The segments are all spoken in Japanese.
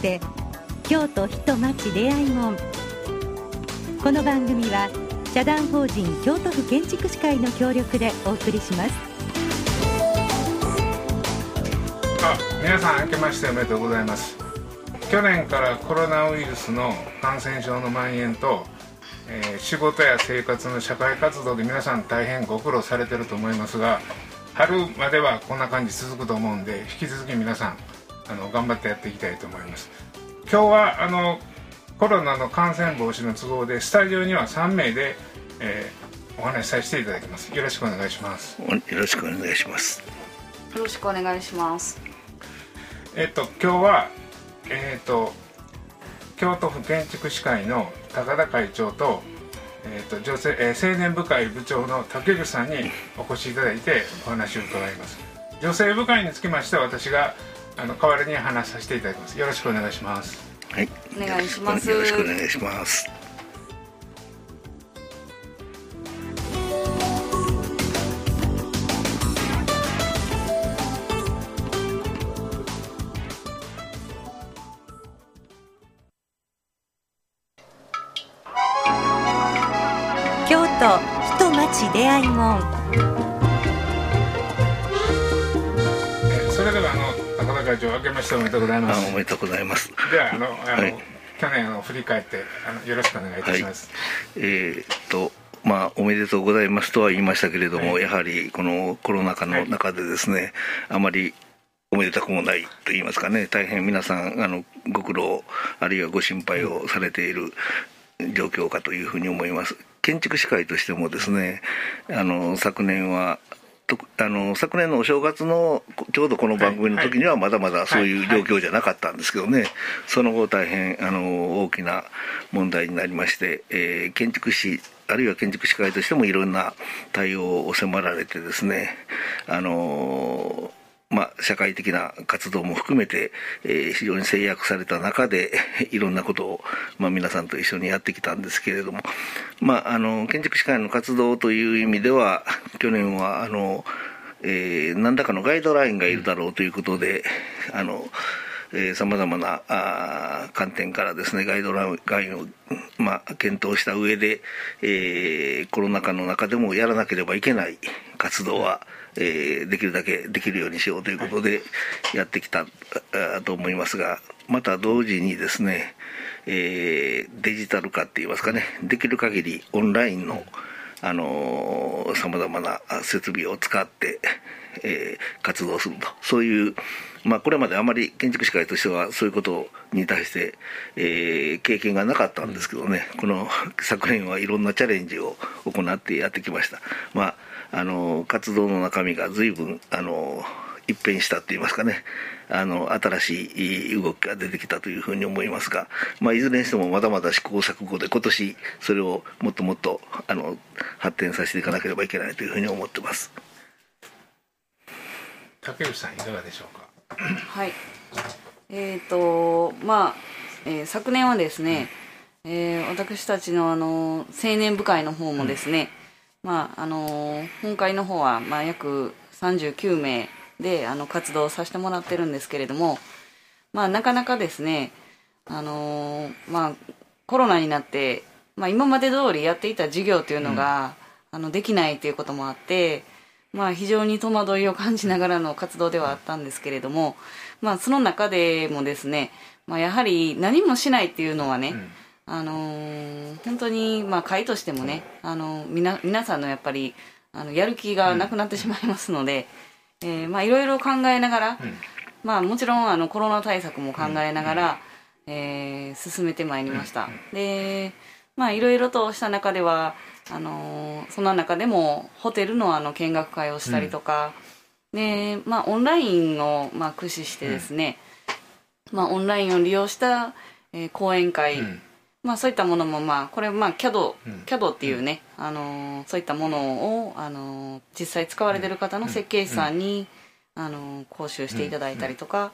て京都人町出会い門。この番組は社団法人京都府建築士会の協力でお送りします。あ皆さん明けましておめでとうございます。去年からコロナウイルスの感染症の蔓延とえー、仕事や生活の社会活動で皆さん大変ご苦労されてると思いますが春まではこんな感じ続くと思うんで引き続き皆さんあの頑張ってやっていきたいと思います。今日はあのコロナの感染防止の都合でスタジオには3名で、えー、お話しさせていただきます。よろしくお願いします。よろしくお願いします。よろしくお願いします。えっと今日はえっと京都府建築士会の高田会長と,、えーと女性えー、青年部会部長の竹口さんにお越しいただいてお話を伺います。女性部会につきましては私があの代わりに話させていただきます。よろしくお願いします。はい。お願いします。よろしくお願いします。出会いもんそれではあの会長明けましておめでとうございます。おめでとうございます。ではあのあの、はい、去年を振り返ってあのよろしくお願いいたします、はい、えー、っとまあ、おめでとうございますとは言いましたけれども、はい、やはりこのコロナ禍の中でですね、あまりおめでたくもないと言いますかね、大変皆さん、あのご苦労、あるいはご心配をされている状況かというふうに思います。建築士会としてもですねあの昨年はあの昨年のお正月のちょうどこの番組の時にはまだまだそういう状況じゃなかったんですけどね、その後大変あの大きな問題になりまして、えー、建築士あるいは建築士会としてもいろんな対応を迫られてですねあのまあ、社会的な活動も含めて、えー、非常に制約された中で いろんなことを、まあ、皆さんと一緒にやってきたんですけれども、まあ、あの建築士会の活動という意味では去年はあの、えー、何らかのガイドラインがいるだろうということであのさまざまなあ観点からですねガイドラインを、まあ、検討した上で、えー、コロナ禍の中でもやらなければいけない活動は、えー、できるだけできるようにしようということでやってきたと思いますがまた同時にですね、えー、デジタル化って言いますかねできる限りオンラインのあのさまざまな設備を使って、えー、活動すると。そういうまあ、これまであまり建築士会としてはそういうことに対して、えー、経験がなかったんですけどね、この昨年はいろんなチャレンジを行ってやってきました。まああの活動の中身が随分あの一変したといいますかね。あの新しい動きが出てきたというふうに思いますが、まあ、いずれにしてもまだまだ試行錯誤で今年それをもっともっとあの発展させていかなければいけないというふうに思ってます。竹内さんいかがでしょうか？はい。えっ、ー、とまあ、えー、昨年はですね、えー、私たちのあの青年部会の方もですね、まああの本会の方は、まあ、約39名であの活動させてもらってるんですけれども、まあ、なかなかですね、あのまあ、コロナになって、まあ、今まで通りやっていた授業というのが、うん、あのできないということもあって、まあ、非常に戸惑いを感じながらの活動ではあったんですけれども、まあ、その中でもですね、まあ、やはり何もしないっていうのはね、うんあのー、本当に、まあ、会としてもね、あの皆皆さんのやっぱりあのやる気がなくなってしまいますので、うん、えー、まあ、いろいろ考えながら、うん、まあ、もちろんあのコロナ対策も考えながら、うん、えー、進めてまいりました。でまあいろいろとした中ではあのその中でもホテルのあの見学会をしたりとか、でまあ、オンラインを、まあ、駆使してですね、まあ、オンラインを利用した、えー、講演会、まあ、そういったものも、まあ、これ、まあ、CAD、CAD っていうね、あのそういったものを、あの実際使われてる方の設計士さんに、あの講習していただいたりとか、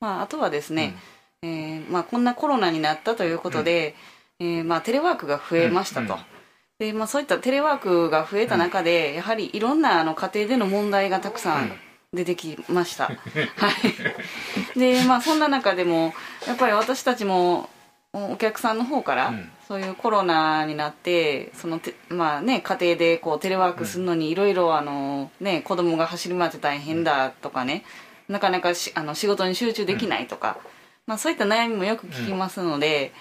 まあ、あとはですね、えーまあ、こんなコロナになったということで、えーまあ、テレワークが増えましたと。でまあ、そういったテレワークが増えた中で、やはりいろんなあの家庭での問題がたくさん。出てきました。はい。でまあそんな中でもやっぱり私たちもお客さんの方から、うん。そういうコロナになってそのて、まあね、家庭でこうテレワークするのにいろいろあの、ね、子供が走り回って大変だとかねなかなかしあの仕事に集中できないとか、まあ、そういった悩みもよく聞きますので、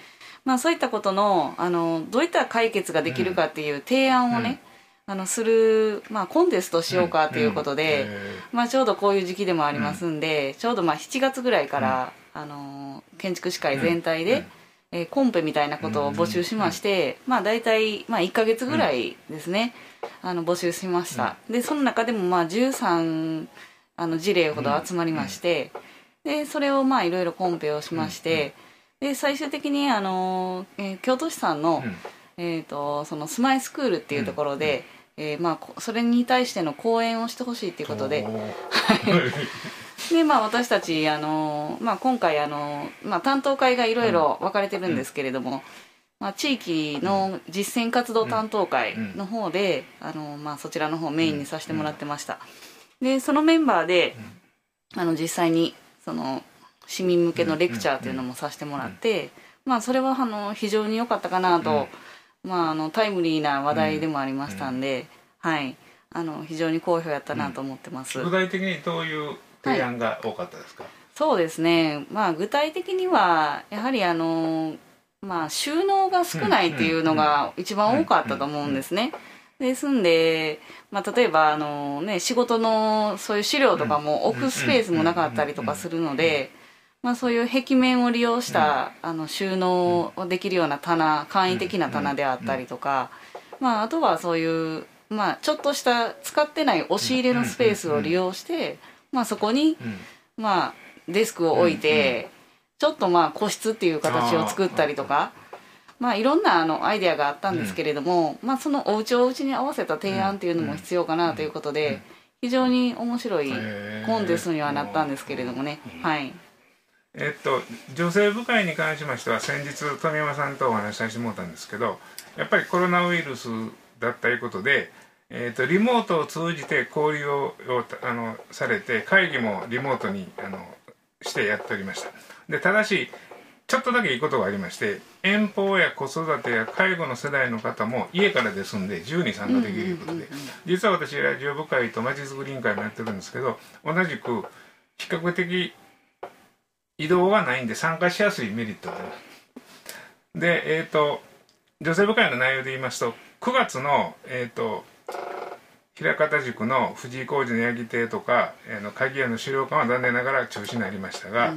まあ、そういったことのあのどういった解決ができるかっていう提案をね、あのする、まあ、コンテストしようかということで、まあ、ちょうどこういう時期でもありますんで、ちょうどまあ7月ぐらいから、あの建築士会全体で、うん。うんえーコンペみたいなことを募集しまして、まあ、大体、まあ、1か月ぐらいですね、あの募集しました、でその中でもまあ13あの事例ほど集まりまして、でそれをまあいろいろコンペをしまして、で最終的にあの、えー京都市さんの,、えー、とそのスマイスクールっていうところで、えーまあ、こそれに対しての講演をしてほしいっていうことで、でまあ、私たちあの、まあ、今回あの、まあ、担当会がいろいろ分かれてるんですけれども、まあ、地域の実践活動担当会の方で、あのまあ、そちらの方をメインにさせてもらってました、でそのメンバーで、あの実際にその市民向けのレクチャーというのもさせてもらって、まあ、それはあの非常に良かったかなと、まあ、あのタイムリーな話題でもありましたんで、はい、あの非常に好評やったなと思ってます。具体的にどういう提案が多かったですか、そうですね、まあ、具体的にはやはりあの、まあ、収納が少ないっていうのが一番多かったと思うんですね。ですんで、まあ、例えばあの、ね、仕事のそういう資料とかも置くスペースもなかったりとかするので、まあ、そういう壁面を利用したあの収納できるような棚簡易的な棚であったりとか、まあ、あとはそういう、まあ、ちょっとした使ってない押し入れのスペースを利用して、まあ、そこにまあ、デスクを置いて、ちょっとまあ個室っていう形を作ったりとか、まあ、いろんなあのアイデアがあったんですけれども、まあ、そのお家をお家に合わせた提案っていうのも必要かなということで、非常に面白いコンテストにはなったんですけれどもね、はい、えっと女性部会に関しましては先日富山さんとお話しさせてもらったんですけどやっぱりコロナウイルスだったいうことで、えっとリモートを通じて交流ををあのされて会議もリモートにあのしてやっておりました。でただしちょっとだけいいことがありまして遠方や子育てや介護の世代の方も家からですんで自由に参加できるということで実は私ラジオ部会とまちづくり委員会もやってるんですけど同じく比較的移動がないんで参加しやすいメリットがありますでえっ、と女性部会の内容で言いますと9月のえっ、と平方塾の藤井浩二の八木亭とか、えーの鍵屋の資料館は残念ながら中止になりましたが、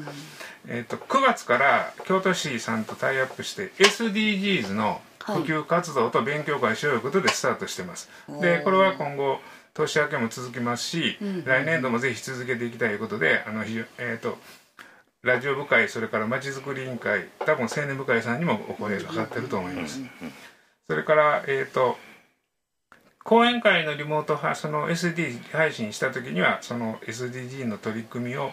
えー、と9月から京都市さんとタイアップして SDGs の普及活動と勉強会しようということでスタートしてます、でこれは今後年明けも続きますし、来年度もぜひ続けていきたいということであの、ひえー、とラジオ部会それからまちづくり委員会多分青年部会さんにもお声がかかってると思います、それからえっ、と講演会のリモート派その SD 配信した時にはその SDG の取り組みを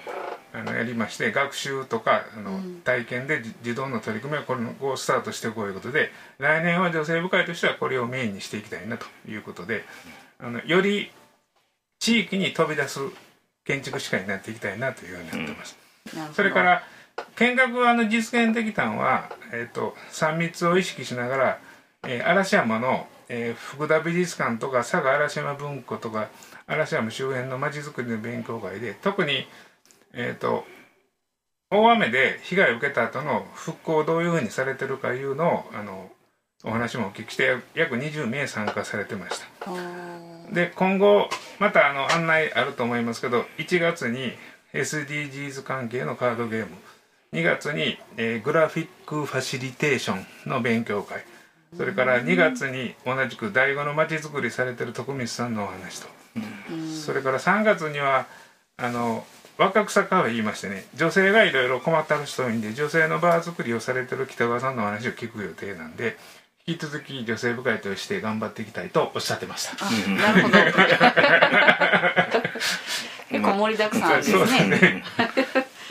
あのやりまして学習とかあの、体験でじ自動の取り組みをこの後スタートしていこうということで来年は女性部会としてはこれをメインにしていきたいなということであのより地域に飛び出す建築士会になっていきたいなというようになってます。なるほど。それから見学があの実現できたのは、えー、と3密を意識しながら、えー嵐山の、えー福田美術館とか佐賀嵐山文庫とか嵐山周辺のまちづくりの勉強会で特に、えー、と大雨で被害を受けた後の復興をどういうふうにされてるかいうのをあのお話もお聞きして約20名参加されてました。で今後またあの案内あると思いますけど1月に SDGs 関係のカードゲーム2月に、えーグラフィックファシリテーションの勉強会それから2月に同じく第五のまちづくりされてる徳光さんのお話と、それから3月にはあの若草カフェ言いましてね女性がいろいろ困ってる人多いんで女性のバー作りをされてる北川さんのお話を聞く予定なんで引き続き女性部会として頑張っていきたいとおっしゃってました。なるほど。結構盛りだくさんですね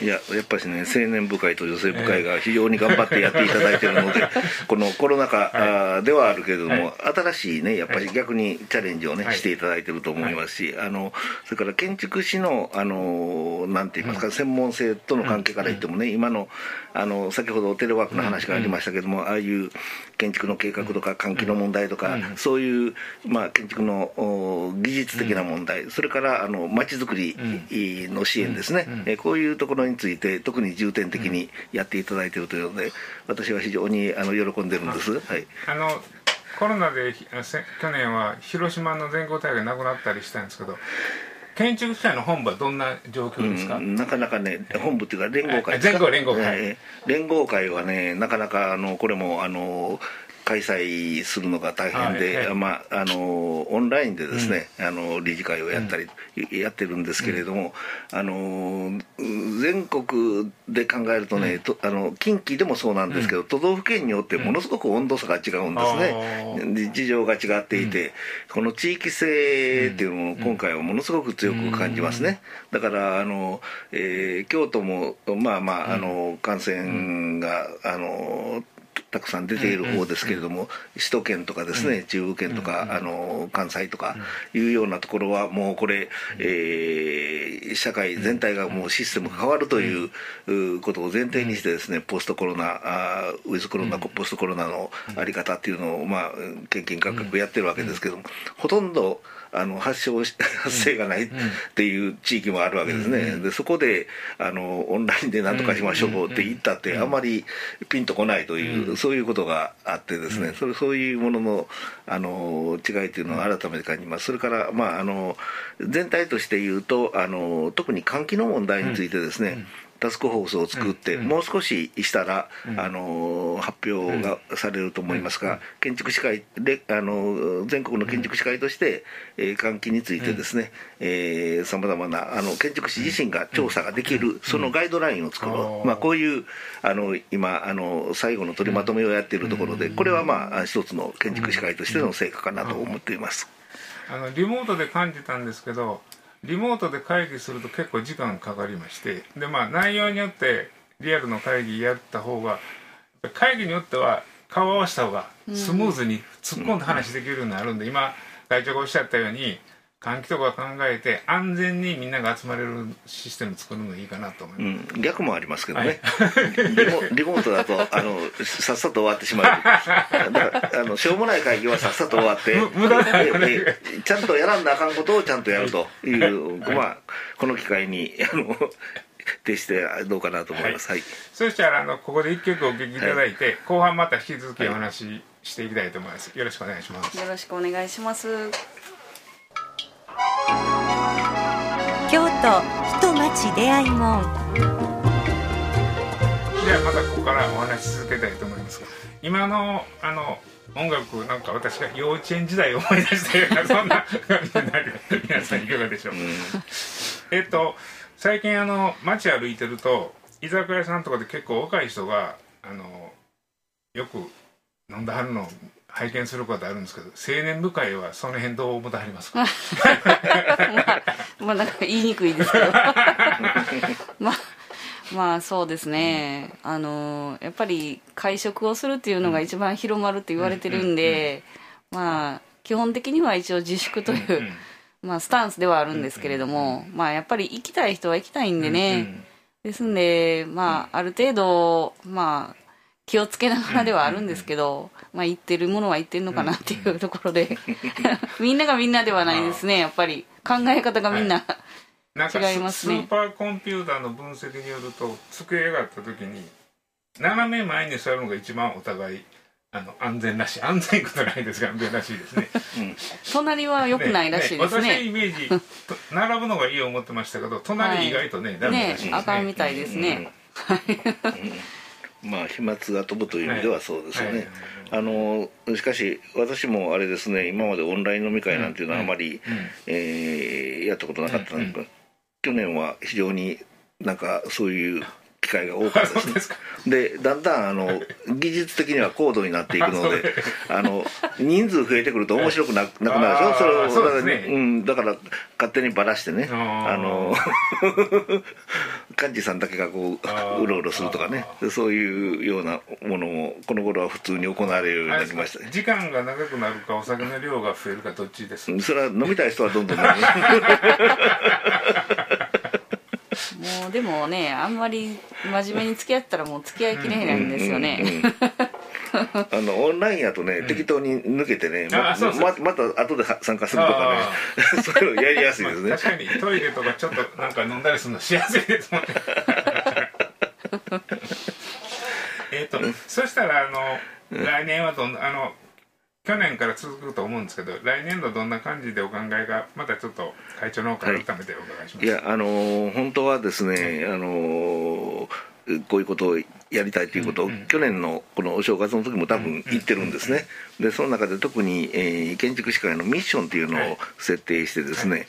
いややっぱりね青年部会と女性部会が非常に頑張ってやっていただいているので、このコロナ禍ではあるけれども、新しいねやっぱり逆にチャレンジをね、していただいていると思いますし、あのそれから建築士のあのなんて言いますか、専門性との関係から言ってもね、今のあの先ほどテレワークの話がありましたけども、ああいう建築の計画とか換気の問題とか、そういう、まあ、建築の技術的な問題、それからあの街づくりの支援ですね、えこういうところについて特に重点的にやっていただいているというので私は非常にあの喜んでるんです。はい、あのコロナで去年は広島の全国大会なくなったりしたんですけど建築士会の本部はどんな状況ですか、うん、なかなかね本部っていうか連合会ですか？連合会、えー、連合会はねなかなかあのこれもあの開催するのが大変で、はいはい、まあ、あのオンラインでですね、うん、あの理事会をやったり、うん、やってるんですけれども、うん、あの全国で考えるとね、とあの近畿でもそうなんですけど、都道府県によってものすごく温度差が違うんですね、事情が違っていて、この地域性っていうのを今回はものすごく強く感じますね、だからあの、えー、京都もまあまああの感染があのたくさん出ている方ですけれども、首都圏とかですね、中部圏とか、あの関西とかいうようなところはもうこれ、えー、社会全体がもうシステムが変わるということを前提にしてですねポストコロナあウィズコロナポストコロナの在り方っていうのをまあ研究学学やってるわけですけどもほとんどあの発症発生がないっていう地域もあるわけですね、でそこであのオンラインで何とかしましょうって言ったってあん。まりピンとこないという、そういうことがあってですね、それそういうもののあの違いというのを改めて感じます。それから、まあ、あの全体として言うとあの特に換気の問題についてですね、タスクフォースを作って、もう少ししたら、あの発表がされると思いますが、建築士会であの全国の建築士会として、えー、換気についてですねさまざまなあの建築士自身が調査ができる、そのガイドラインを作ろう、まあ、こういうあの今あの最後の取りまとめをやっているところでこれはまあ一つの建築士会としての成果かなと思っています。あのリモートで感じたんですけどリモートで会議すると結構時間かかりましてでまあ内容によってリアルの会議やった方が会議によっては顔を合わせた方がスムーズに突っ込んで話できるようになるんで、今会長がおっしゃったように換気とか考えて安全にみんなが集まれるシステム作るのがいいかなと思います、うん、逆もありますけどね、はい、リモリモートだとあのさっさと終わってしまう。だからあのしょうもない会議はさっさと終わって無駄ちゃんとやらんなあかんことをちゃんとやるという、はい、まあこの機会にあの徹してどうかなと思います、はい、そしたらあのここで一曲お聴きいただいて、後半また引き続きお話ししていきたいと思います。よろしくお願いします。よろしくお願いします京都人町出会い門。ではまたここからお話し続けたいと思います今のあの音楽なんか私が幼稚園時代を思い出したようなそんな感じになる。皆さんいかがでしょう、うん、えっと最近あの街歩いてると居酒屋さんとかで結構若い人があのよく飲んではるの拝見することあるんですけど青年部会はその辺どう思ってはりますか？まあ、まあなんか言いにくいですけど。まあまあそうですね、うん、あのやっぱり会食をするっていうのが一番広まるって言われてるんで、まあ基本的には一応自粛という、まあ、スタンスではあるんですけれども、まあやっぱり行きたい人は行きたいんでね、ですんでまあある程度まあ気をつけながらではあるんですけど、まあ言ってるものは言ってるのかなっていうところで。みんながみんなではないですねやっぱり。考え方がみんな、違いますね。スーパーコンピューターの分析によると机があった時に斜め前に座るのが一番お互いあの安全らしい安全ことないですが安全らしいですね、うん、隣は良くないらしいですね。ね私イメージ並ぶのがいい思ってましたけど隣意外とね、は い、ダメらしいですね。ねあかんみたいですね、うんまあ飛沫が飛ぶという意味ではそうですよね、あのしかし私もあれですね今までオンライン飲み会なんていうのはあまり、えー、やったことなかったんですが、去年は非常になんかそういう機会が多かった ですねでだんだんあの技術的には高度になっていくので あの人数増えてくると面白くななくなるでしょ？それをだから、ね。うん、だから勝手にばらしてね。あの 幹事さんだけがこううろうろするとかね。そういうようなものもこの頃は普通に行われるようになりましたね。時間が長くなるかお酒の量が増えるかどっちですそれは飲みたい人はどんどん飲むもうでもねあんまり真面目に付き合ったらもう付き合いきれないんですよね、うんうんうん あのオンラインやとね、適当に抜けてねまあそうそう。ままた後で参加するとかね。そういうのやりやすいですね、まあ確かに。トイレとかちょっとなんか飲んだりするのしやすいですもんね。えっとそしたらあの来年はどんなあの去年から続くと思うんですけど来年度どんな感じでお考えがまたちょっと会長の方から改めてお伺いします、いやあのー本当はですね、あのーこういうことをやりたいということを、うんうん。去年のこのお正月の時も多分言ってるんですね、でその中で特に、えー建築士会のミッションというのはい。を設定してですね、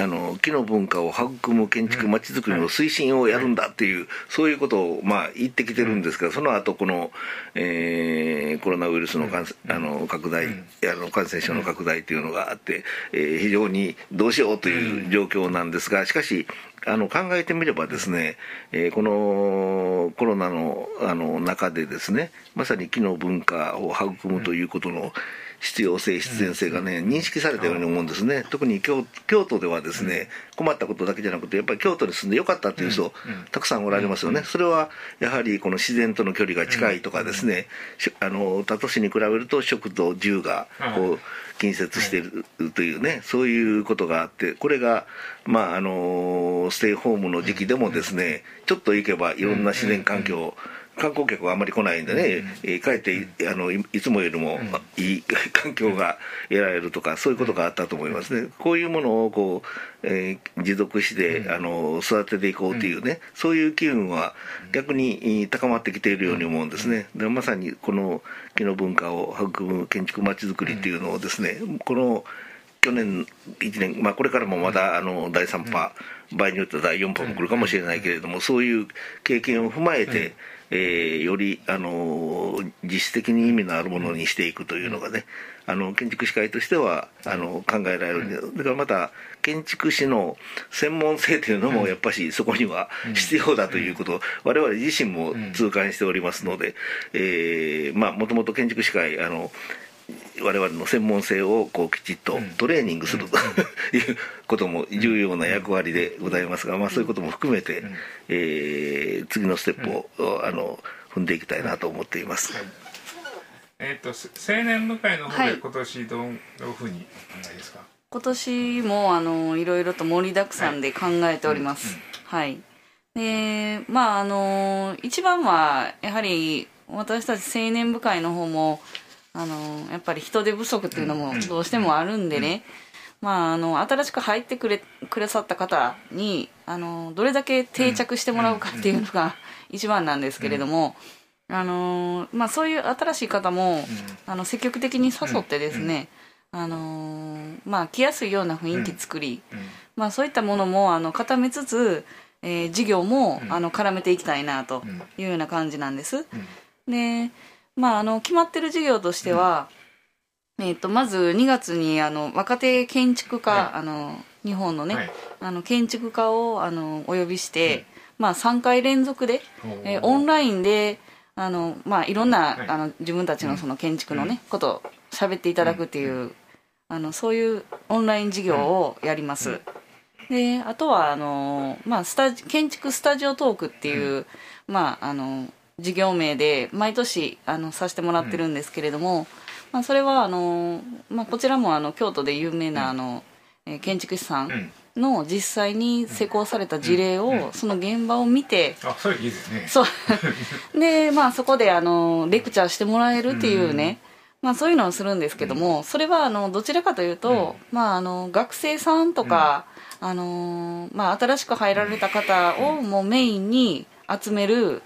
あの木の文化を育む建築まちづくりの推進をやるんだっていう、そういうことを、まあ、言ってきてるんですが、その後この、えーコロナウイルスの感,、あの拡大、うん。あの感染症の拡大というのがあって、えー非常にどうしようという状況なんですが、しかし、あの考えてみればですね、えーこのコロナのあの中でですねまさに木の文化を育むということの必要性必然性がね認識されたように思うんですね。特に京京都ではですね困ったことだけじゃなくてやっぱり京都に住んでよかったっていう人たくさんおられますよね。それはやはりこの自然との距離が近いとかですねしあの他都市に比べると食と住がこう近接しているというねそういうことがあってこれがまああのステイホームの時期でもですねちょっと行けばいろんな自然環境観光客はあんまり来ないんでね、えーかえっていあのいいつもよりもいい 環境が得られるとかそういうことがあったと思いますね。こういうものをこう、えー持続してあの育てていこうというねそういう機運は逆にえー高まってきているように思うんですね。でまさにこの木の文化を育む建築まちづくりっていうのをですねこの去年1年、まあ、これからもまだあの第3波、場合によっては第4波も来るかもしれないけれども、そういう経験を踏まえて、えーよりあの実質的に意味のあるものにしていくというのがね、あの建築士会としてはあの考えられるだからまた建築士の専門性というのもやっぱしそこには必要だということを我々自身も痛感しておりますので、えーまあもともと建築士会あの我々の専門性をこうきちっとトレーニングすると いうことも重要な役割でございますが、まあ、そういうことも含めて、えー次のステップを、あの踏んでいきたいなと思っています。えっ、とせ青年部会の方はい。で今年どういうふうにお考えですか、今年もあのいろいろと盛りだくさんで考えております。はい、でまああの一番はやはり私たち青年部会の方もあのやっぱり人手不足っていうのもどうしてもあるんでね、まあ、あの新しく入ってくれくださった方にあのどれだけ定着してもらうかっていうのが一番なんですけれども、あのまあ、そういう新しい方も、あの積極的に誘ってですね、あのまあ、来やすいような雰囲気作り、まあ、そういったものもあの固めつつ、えー事業も、あの絡めていきたいなというような感じなんです。でまあ、あの決まってる事業としては、えー、とまず2月にあの若手建築家、はい。あの日本のね、はい。あの建築家をあのお呼びして、まあ、3回連続で、えーオンララインであの、まあ、いろんな、はい。あの自分たちのその建築のね、ことを喋っていただくっていう、あのそういうオンライン事業をやります。であとはあの、まあ、スタジ建築スタジオトークっていう、まあ、あの事業名で毎年あのさせてもらってるんですけれども、まあ、それはあの、まあ、こちらもあの京都で有名なあの、えー建築士さんの実際に施工された事例を、その現場を見てあそれいいですね。そう。でまあそこであのレクチャーしてもらえるっていうね、まあ、そういうのをするんですけども、それはあのどちらかというと、まあ、あの学生さんとか、あのまあ、新しく入られた方をもうメインに集める、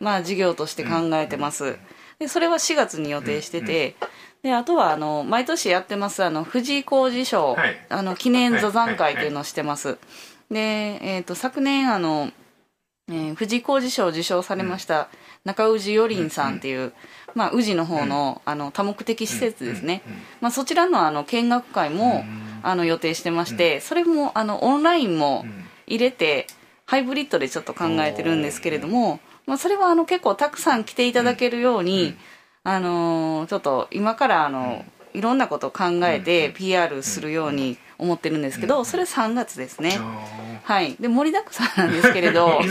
まあ、事業として考えてます。でそれは4月に予定してて、であとはあの毎年やってますあの藤井工事賞、はい。あの記念座談会っていうのをしてます、で、えー、と昨年あの、えー藤井工事賞を受賞されました中氏よりんさんっていう、まあ、宇治の方の,、あの多目的施設ですね、まあ、そちらのあの見学会も、あの予定してまして、それもあのオンラインも入れてハイブリッドでちょっと考えてるんですけれども、まあ、それはあの結構たくさん来ていただけるように、あのーちょっと今からあの、いろんなことを考えて PR するように思ってるんですけど、それ3月ですね。はい、で盛りだくさんなんですけれど。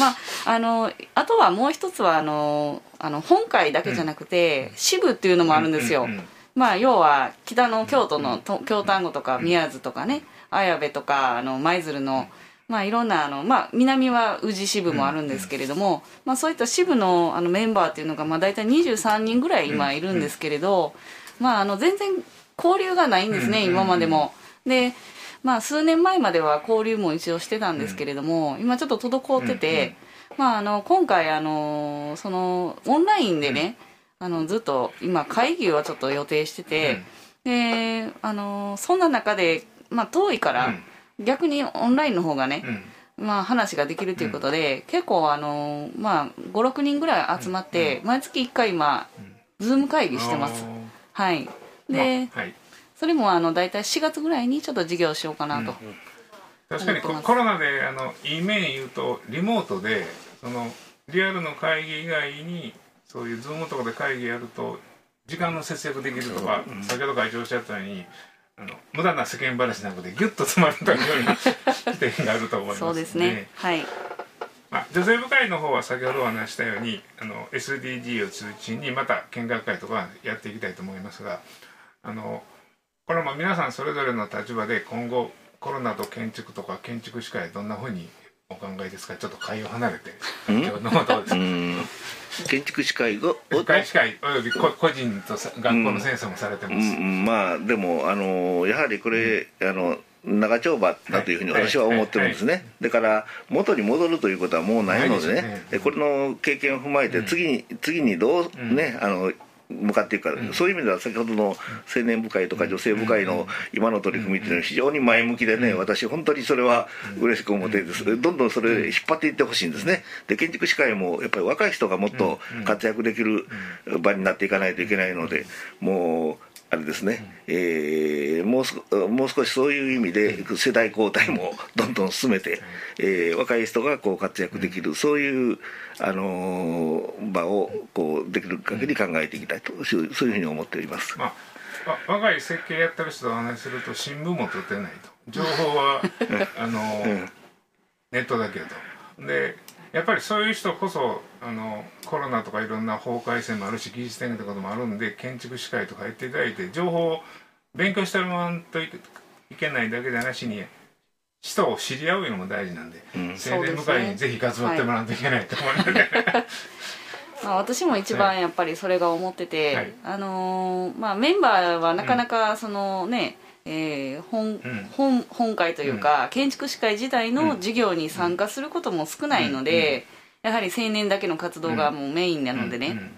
まああのあとはもう一つはあのあの本会だけじゃなくて、支部っていうのもあるんですよ、まあ要は北の京都のと京丹後とか宮津とかね綾部とかあの舞鶴のまあいろんなあの、まあ、南は宇治支部もあるんですけれども、まあ、そういった支部のあのメンバーっていうのがまあ大体23人ぐらい今いるんですけれど、まあ、あの全然交流がないんですね、今までも。でまあ、数年前までは交流も一応してたんですけれども、今ちょっと滞ってて、まあ、あの今回あのそのオンラインでね、あのずっと今会議はちょっと予定してて、であのそんな中で、まあ、遠いから、逆にオンラインの方がね、うん。まあ、話ができるということで、結構あの、まあ、56人ぐらい集まって、毎月1回今、Zoom 会議してます。はい。で、まあはい。それもあの大体4月ぐらいにちょっと授業しようかなと、確かにココロナであのいい面言うとリモートでそのリアルの会議以外にそういう Zoom とかで会議やると時間の節約できるとか、先ほど会長おっしゃったようにあの無駄な世間話なくてギュッと詰まるというような 視点があると思いますそうですね。はい。まあ、女性部会の方は先ほどお話ししたようにあの SDG を中心にまた見学会とかやっていきたいと思いますがあのこれも皆さんそれぞれの立場で今後コロナと建築とか建築士会どんなふうにお考えですか？ちょっと会を離れて。建築士会がお会士会および個個人とさ学校の先生もされてうます、ん、まあでもあのやはりこれ、あの長丁場だというふうに私は思ってるんですね、だから元に戻るということはもうないのでね。ですね。でこれの経験を踏まえて次に,、次にどうね、あの向かっていくか、そういう意味では先ほどの青年部会とか女性部会の今の取り組みっていうのは非常に前向きでね、私本当にそれは嬉しく思ってです。どんどんそれ引っ張っていってほしいんですね。で建築士会もやっぱり若い人がもっと活躍できる場になっていかないといけないのでもうあれですね、えーもうすもう少しそういう意味で世代交代もどんどん進めて、えー若い人がこう活躍できるそういう、あのー場をこうできる限り考えていきたいとそういうそういうふうに思っております。まあ、わ若い設計やってる人とお話しすると新聞も取ってないと。情報は あの、ん。ネットだけど。でやっぱりそういう人こそあのコロナとかいろんな法改正もあるし技術展とかもあるんで建築士会とか入っていただいて情報を勉強してもらわんといけないだけじゃなしに人を知り合うのも大事なんで、ん。青年部会にぜひ活動ってもらわんといけないと思うので、まあ、私も一番やっぱりそれが思ってて、はい。あのーまあ、メンバーはなかなかそのね、えー本ん。本本会というか、建築士会自体の授業に参加することも少ないので、やはり青年だけの活動がもうメインなのでね、うん。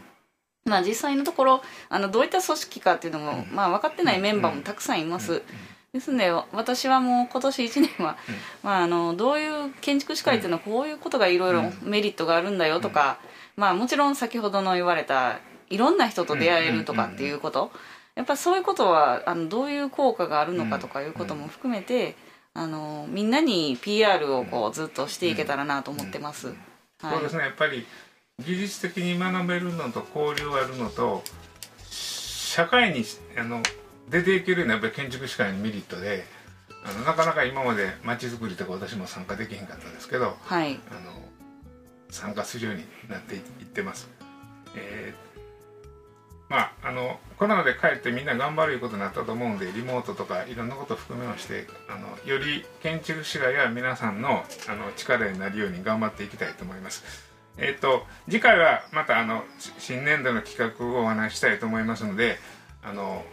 まあ、実際のところあのどういった組織かっていうのも、まあ、分かってないメンバーもたくさんいます。ですので私はもう今年1年は、まあ、あのどういう建築士会っていうのはこういうことがいろいろメリットがあるんだよとか、まあ、もちろん先ほどの言われたいろんな人と出会えるとかっていうことやっぱそういうことはあのどういう効果があるのかとかいうことも含めてあのみんなに PR をこうずっとしていけたらなと思ってます。はい。そうですね。やっぱり技術的に学べるのと交流があるのと社会にあの出ていけるのはやっぱり建築士会のメリットであのなかなか今まで街づくりとか私も参加できへんかったんですけどはい。あの参加するようになっていってます。えーまああのコロナで帰ってみんな頑張るいうことになったと思うんでリモートとかいろんなこと含めましてあのより建築士がや皆さんのあの力になるように頑張っていきたいと思います。えっ、と次回はまたあの新年度の企画をお話ししたいと思いますのであの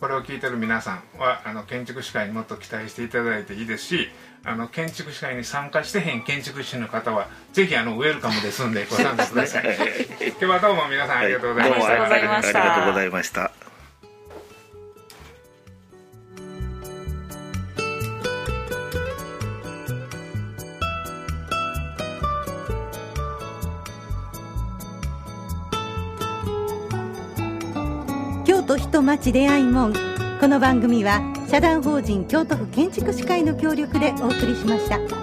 これを聞いてる皆さんはあの建築士会にもっと期待していただいていいですしあの建築士会に参加してへん建築士の方はぜひあのウェルカムですんでご参加ください。今日はどうも皆さんありがとうございました、ありがとうございありがとうございました。京都人町出会い門。この番組は社団法人京都府建築士会の協力でお送りしました。